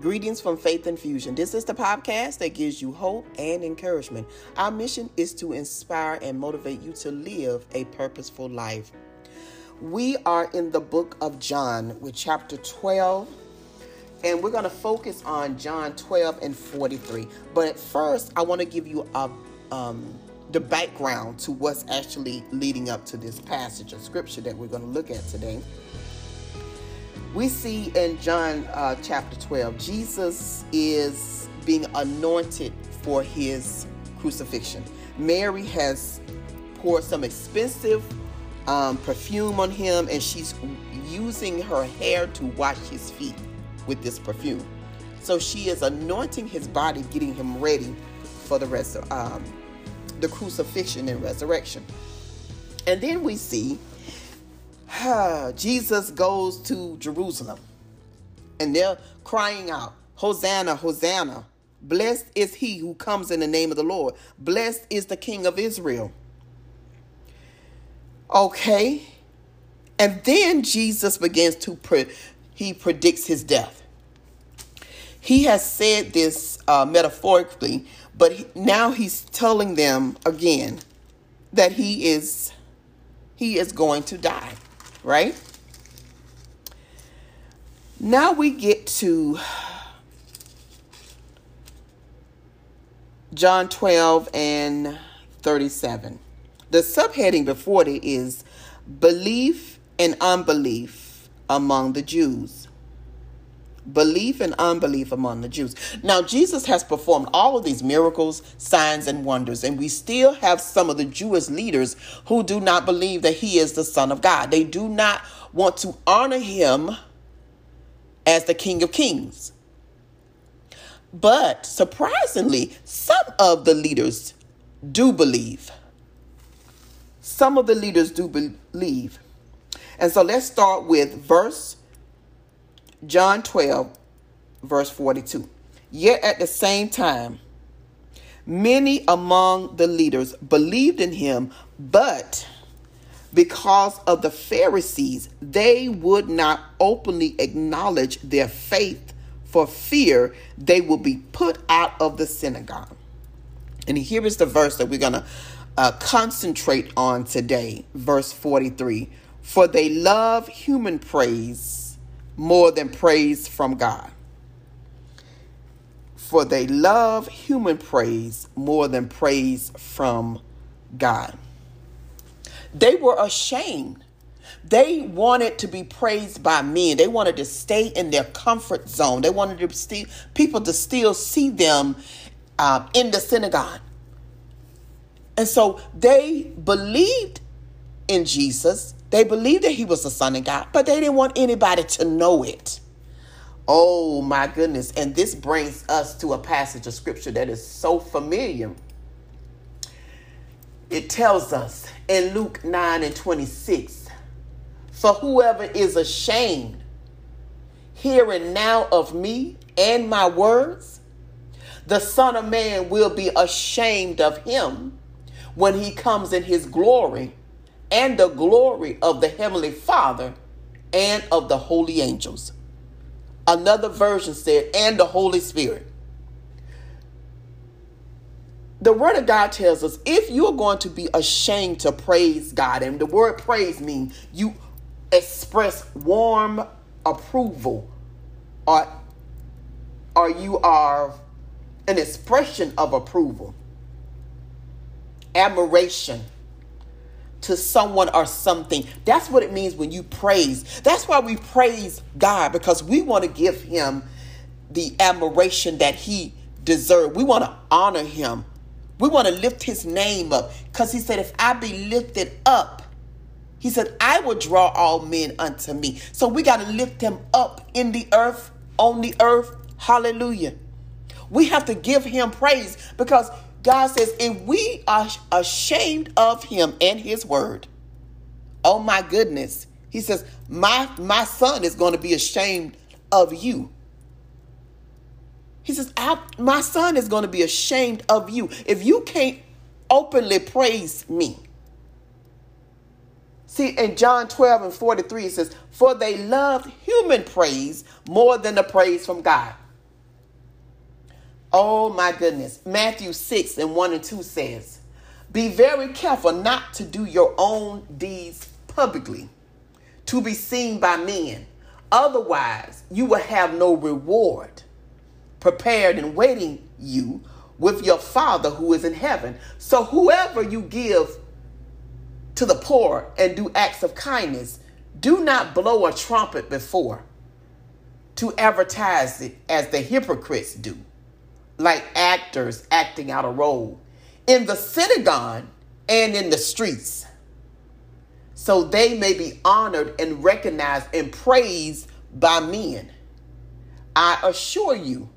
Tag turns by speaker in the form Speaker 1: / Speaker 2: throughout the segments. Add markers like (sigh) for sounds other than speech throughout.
Speaker 1: Greetings from Faith Infusion. This is the podcast that gives you hope and encouragement. Our mission is to inspire and motivate you to live a purposeful life. We are in the book of John with chapter 12, and we're going to focus on John 12 and 43. But first, I want to give you a, um, the background to what's actually leading up to this passage of scripture that we're going to look at today we see in John uh, chapter 12, Jesus is being anointed for his crucifixion. Mary has poured some expensive um, perfume on him, and she's using her hair to wash his feet with this perfume. So she is anointing his body, getting him ready for the rest of um, the crucifixion and resurrection. And then we see (sighs) Jesus goes to Jerusalem and they're crying out, Hosanna, Hosanna. Blessed is he who comes in the name of the Lord. Blessed is the King of Israel. Okay. And then Jesus begins to, pre- he predicts his death. He has said this uh, metaphorically, but he, now he's telling them again that he is he is going to die right? Now we get to John 12 and 37. The subheading before it is belief and unbelief among the Jews belief and unbelief among the Jews. Now, Jesus has performed all of these miracles, signs, and wonders, and we still have some of the Jewish leaders who do not believe that he is the Son of God. They do not want to honor him as the King of Kings. But surprisingly, some of the leaders do believe. Some of the leaders do believe. And so let's start with verse John 12, verse 42. Yet at the same time, many among the leaders believed in him, but because of the Pharisees, they would not openly acknowledge their faith for fear they would be put out of the synagogue. And here is the verse that we're going to uh, concentrate on today, verse 43. For they love human praise more than praise from God. For they love human praise more than praise from God. They were ashamed. They wanted to be praised by men. They wanted to stay in their comfort zone. They wanted to see people to still see them uh, in the synagogue. And so they believed in Jesus. They believed that he was the Son of God, but they didn't want anybody to know it. Oh my goodness. And this brings us to a passage of scripture that is so familiar. It tells us in Luke 9 and 26 For whoever is ashamed, hearing now of me and my words, the Son of Man will be ashamed of him when he comes in his glory and the glory of the Heavenly Father and of the holy angels. Another version said, and the Holy Spirit. The Word of God tells us if you're going to be ashamed to praise God, and the word praise means you express warm approval or, or you are an expression of approval, admiration, to someone or something. That's what it means when you praise. That's why we praise God because we want to give him the admiration that he deserves. We want to honor him. We want to lift his name up because he said, If I be lifted up, he said, I will draw all men unto me. So we got to lift him up in the earth, on the earth. Hallelujah. We have to give him praise because God says, if we are ashamed of him and his word, oh my goodness, he says, my, my son is going to be ashamed of you. He says, my son is going to be ashamed of you if you can't openly praise me. See, in John 12 and 43, it says, For they loved human praise more than the praise from God. Oh my goodness. Matthew 6 and 1 and 2 says, Be very careful not to do your own deeds publicly, to be seen by men. Otherwise, you will have no reward prepared and waiting you with your Father who is in heaven. So, whoever you give to the poor and do acts of kindness, do not blow a trumpet before to advertise it as the hypocrites do, like actors acting out a role in the synagogue and in the streets, so they may be honored and recognized and praised by men. I assure you,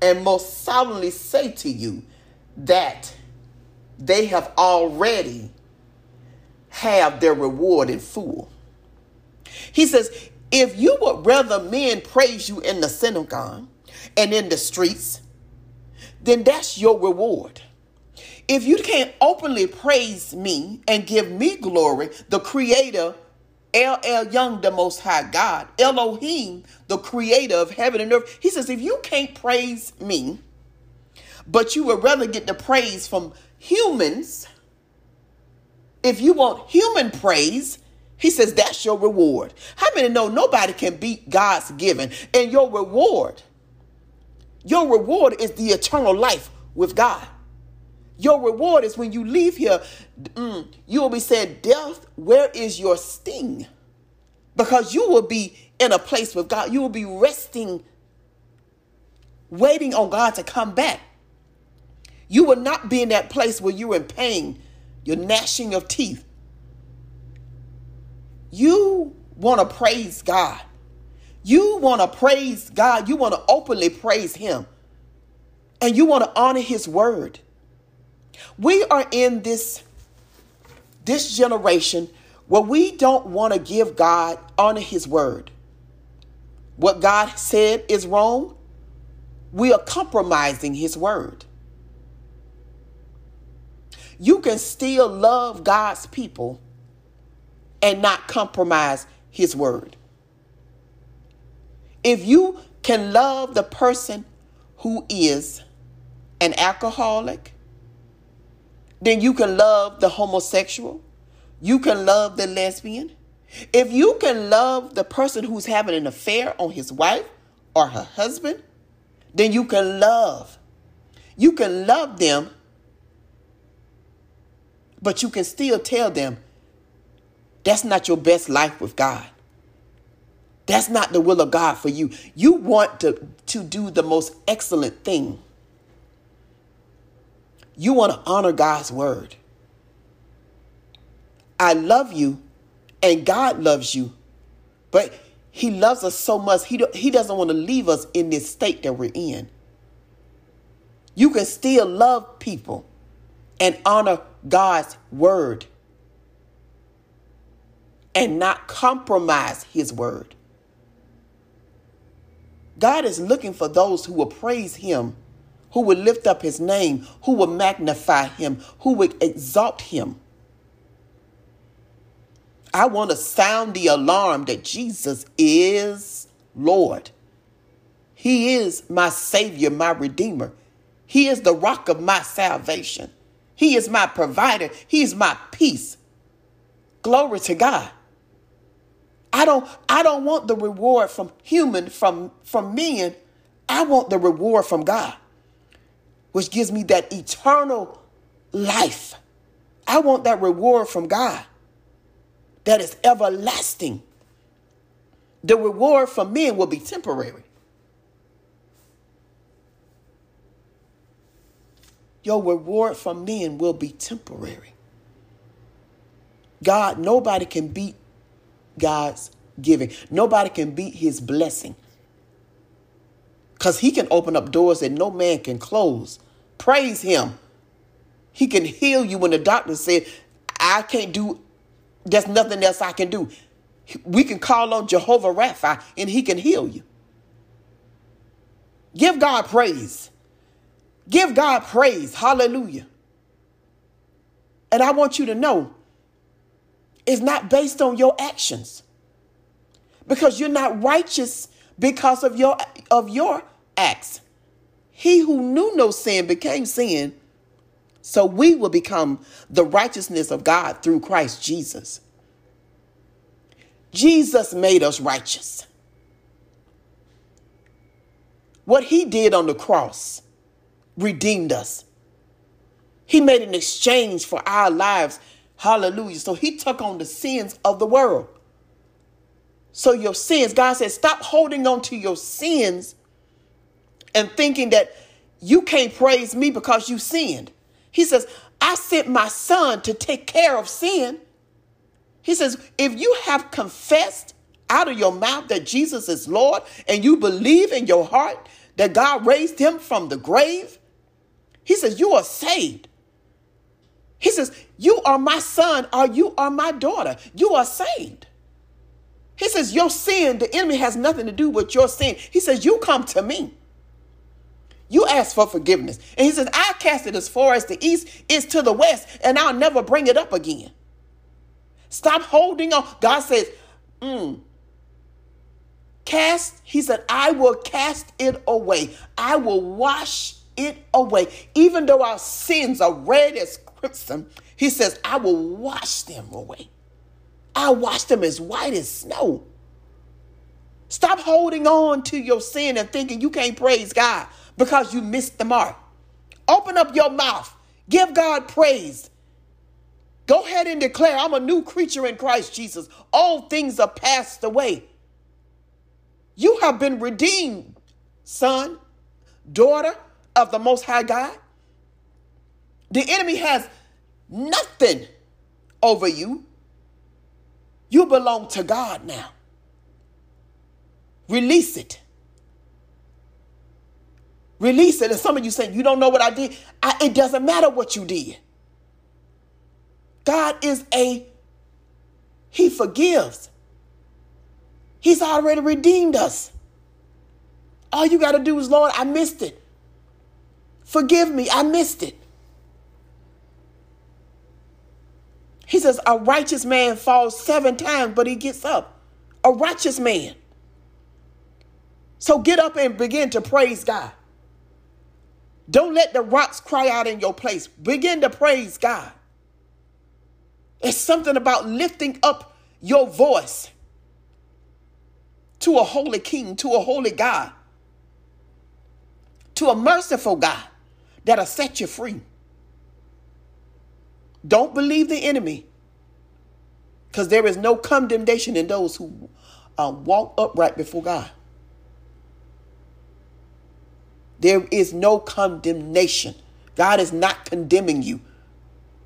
Speaker 1: and most solemnly say to you, that they have already have their reward in full. He says, if you would rather men praise you in the synagogue and in the streets, then that's your reward. If you can't openly praise me and give me glory, the creator, El Elyon, the most high God, Elohim, the creator of heaven and earth, he says, if you can't praise me, but you would rather get the praise from humans, if you want human praise, he says that's your reward. How many know nobody can beat God's giving? And your reward, your reward is the eternal life with God. Your reward is when you leave here, mm, you will be saying, Death, where is your sting? Because you will be in a place with God. You will be resting, waiting on God to come back. You will not be in that place where you're in pain, you're gnashing of teeth. You want to praise God. You want to praise God. You want to openly praise Him. And you want to honor His word. We are in this, this generation where we don't want to give God, honor His word. What God said is wrong. We are compromising His word. You can still love God's people and not compromise his word. If you can love the person who is an alcoholic, then you can love the homosexual. You can love the lesbian. If you can love the person who's having an affair on his wife or her husband, then you can love. You can love them, but you can still tell them that's not your best life with God. That's not the will of God for you. You want to, to do the most excellent thing. You want to honor God's word. I love you and God loves you, but He loves us so much, He, he doesn't want to leave us in this state that we're in. You can still love people and honor God's word and not compromise his word. God is looking for those who will praise him, who will lift up his name, who will magnify him, who will exalt him. I want to sound the alarm that Jesus is Lord. He is my Savior, my Redeemer. He is the rock of my salvation. He is my provider. He is my peace. Glory to God. I don't I don't want the reward from human from from men. I want the reward from God, which gives me that eternal life. I want that reward from God that is everlasting. The reward from men will be temporary. Your reward from men will be temporary. God, nobody can beat God's giving. Nobody can beat his blessing. Because he can open up doors that no man can close. Praise him. He can heal you when the doctor said, I can't do, there's nothing else I can do. We can call on Jehovah Rapha and he can heal you. Give God praise. Give God praise. Hallelujah. And I want you to know is not based on your actions. Because you're not righteous because of your of your acts. he who knew no sin became sin so we will become the righteousness of God through Christ Jesus. Jesus made us righteous. What he did on the cross redeemed us. He made an exchange for our lives. Hallelujah. So he took on the sins of the world. So your sins, God said, stop holding on to your sins and thinking that you can't praise me because you sinned. He says, I sent my son to take care of sin. He says, if you have confessed out of your mouth that Jesus is Lord and you believe in your heart that God raised him from the grave, he says, you are saved. He says, you are my son or you are my daughter. You are saved. He says, your sin, the enemy has nothing to do with your sin. He says, you come to me. You ask for forgiveness. And he says, I cast it as far as the east is to the west, and I'll never bring it up again. Stop holding on. God says, mm, cast, he said, I will cast it away. I will wash it away. Even though our sins are red as crimson, he says, I will wash them away. I wash them as white as snow. Stop holding on to your sin and thinking you can't praise God because you missed the mark. Open up your mouth. Give God praise. Go ahead and declare, I'm a new creature in Christ Jesus. All things are passed away. You have been redeemed, son, daughter of the Most High God. The enemy has nothing over you. You belong to God now. Release it. Release it. And some of you saying, You don't know what I did. I, it doesn't matter what you did. God is a, He forgives. He's already redeemed us. All you got to do is, Lord, I missed it. Forgive me, I missed it. He says, A righteous man falls seven times, but he gets up. A righteous man. So get up and begin to praise God. Don't let the rocks cry out in your place. Begin to praise God. It's something about lifting up your voice to a holy king, to a holy God, to a merciful God that'll set you free. Don't believe the enemy because there is no condemnation in those who uh, walk upright before God. There is no condemnation. God is not condemning you.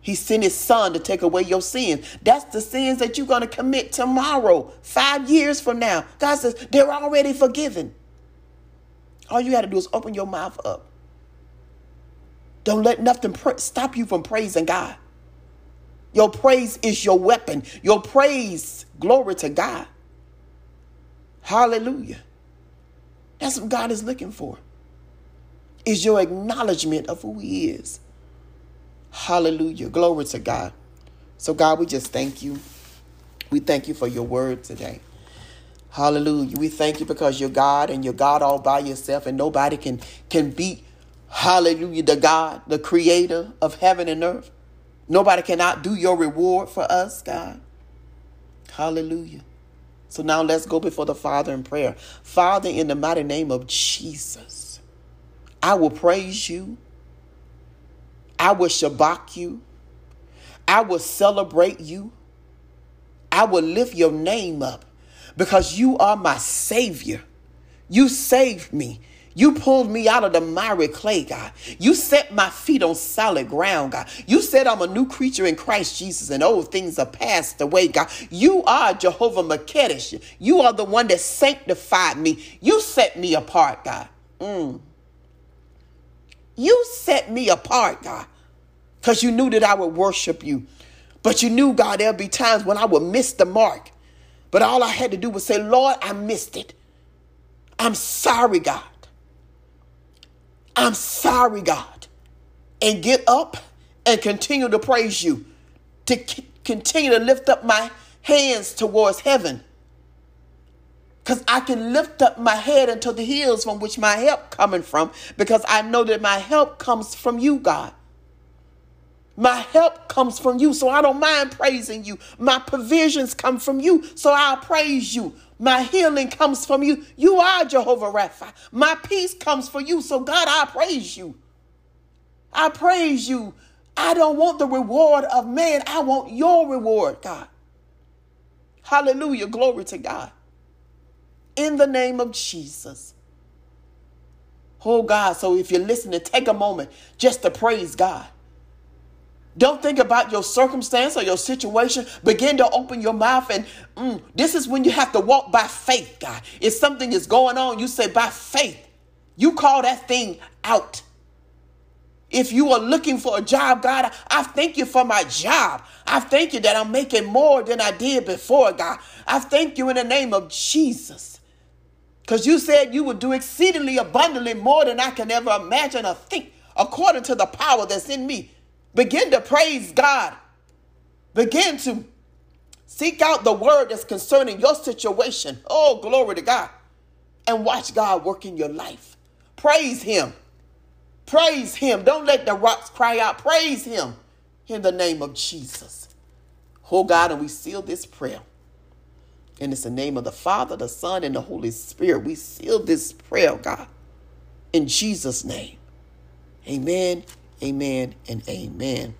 Speaker 1: He sent his son to take away your sins. That's the sins that you're going to commit tomorrow, five years from now. God says they're already forgiven. All you got to do is open your mouth up. Don't let nothing stop you from praising God. Your praise is your weapon. Your praise, glory to God. Hallelujah. That's what God is looking for is your acknowledgement of who He is. Hallelujah. Glory to God. So, God, we just thank you. We thank you for your word today. Hallelujah. We thank you because you're God and you're God all by yourself, and nobody can, can beat, hallelujah, the God, the creator of heaven and earth. Nobody can outdo your reward for us, God. Hallelujah. So now let's go before the Father in prayer. Father, in the mighty name of Jesus. I will praise you. I will shabach you. I will celebrate you. I will lift your name up because you are my Savior. You saved me. You pulled me out of the miry clay, God. You set my feet on solid ground, God. You said I'm a new creature in Christ Jesus and old things are passed away, God. You are Jehovah M'Kaddesh. You are the one that sanctified me. You set me apart, God. Mm. You set me apart, God, because you knew that I would worship you. But you knew, God, there'll be times when I would miss the mark. But all I had to do was say, Lord, I missed it. I'm sorry, God. I'm sorry, God. And get up and continue to praise you, to c- continue to lift up my hands towards heaven. Because I can lift up my head into the hills from which my help coming from, because I know that my help comes from you, God. My help comes from you, so I don't mind praising you. My provisions come from you, so I'll praise you. My healing comes from you. You are Jehovah Rapha. My peace comes from you, so God, I praise you. I praise you. I don't want the reward of man, I want your reward, God. Hallelujah. Glory to God. In the name of Jesus. Oh God, so if you're listening, take a moment just to praise God. Don't think about your circumstance or your situation. Begin to open your mouth, and mm, this is when you have to walk by faith, God. If something is going on, you say, by faith, you call that thing out. If you are looking for a job, God, I thank you for my job. I thank you that I'm making more than I did before, God. I thank you in the name of Jesus. Because you said you would do exceedingly abundantly more than I can ever imagine or think, according to the power that's in me. Begin to praise God. Begin to seek out the word that's concerning your situation. Oh, glory to God. And watch God work in your life. Praise Him. Praise Him. Don't let the rocks cry out. Praise Him in the name of Jesus. Oh, God, and we seal this prayer. And it's the name of the Father, the Son, and the Holy Spirit. We seal this prayer, God, in Jesus' name. Amen amen, and amen.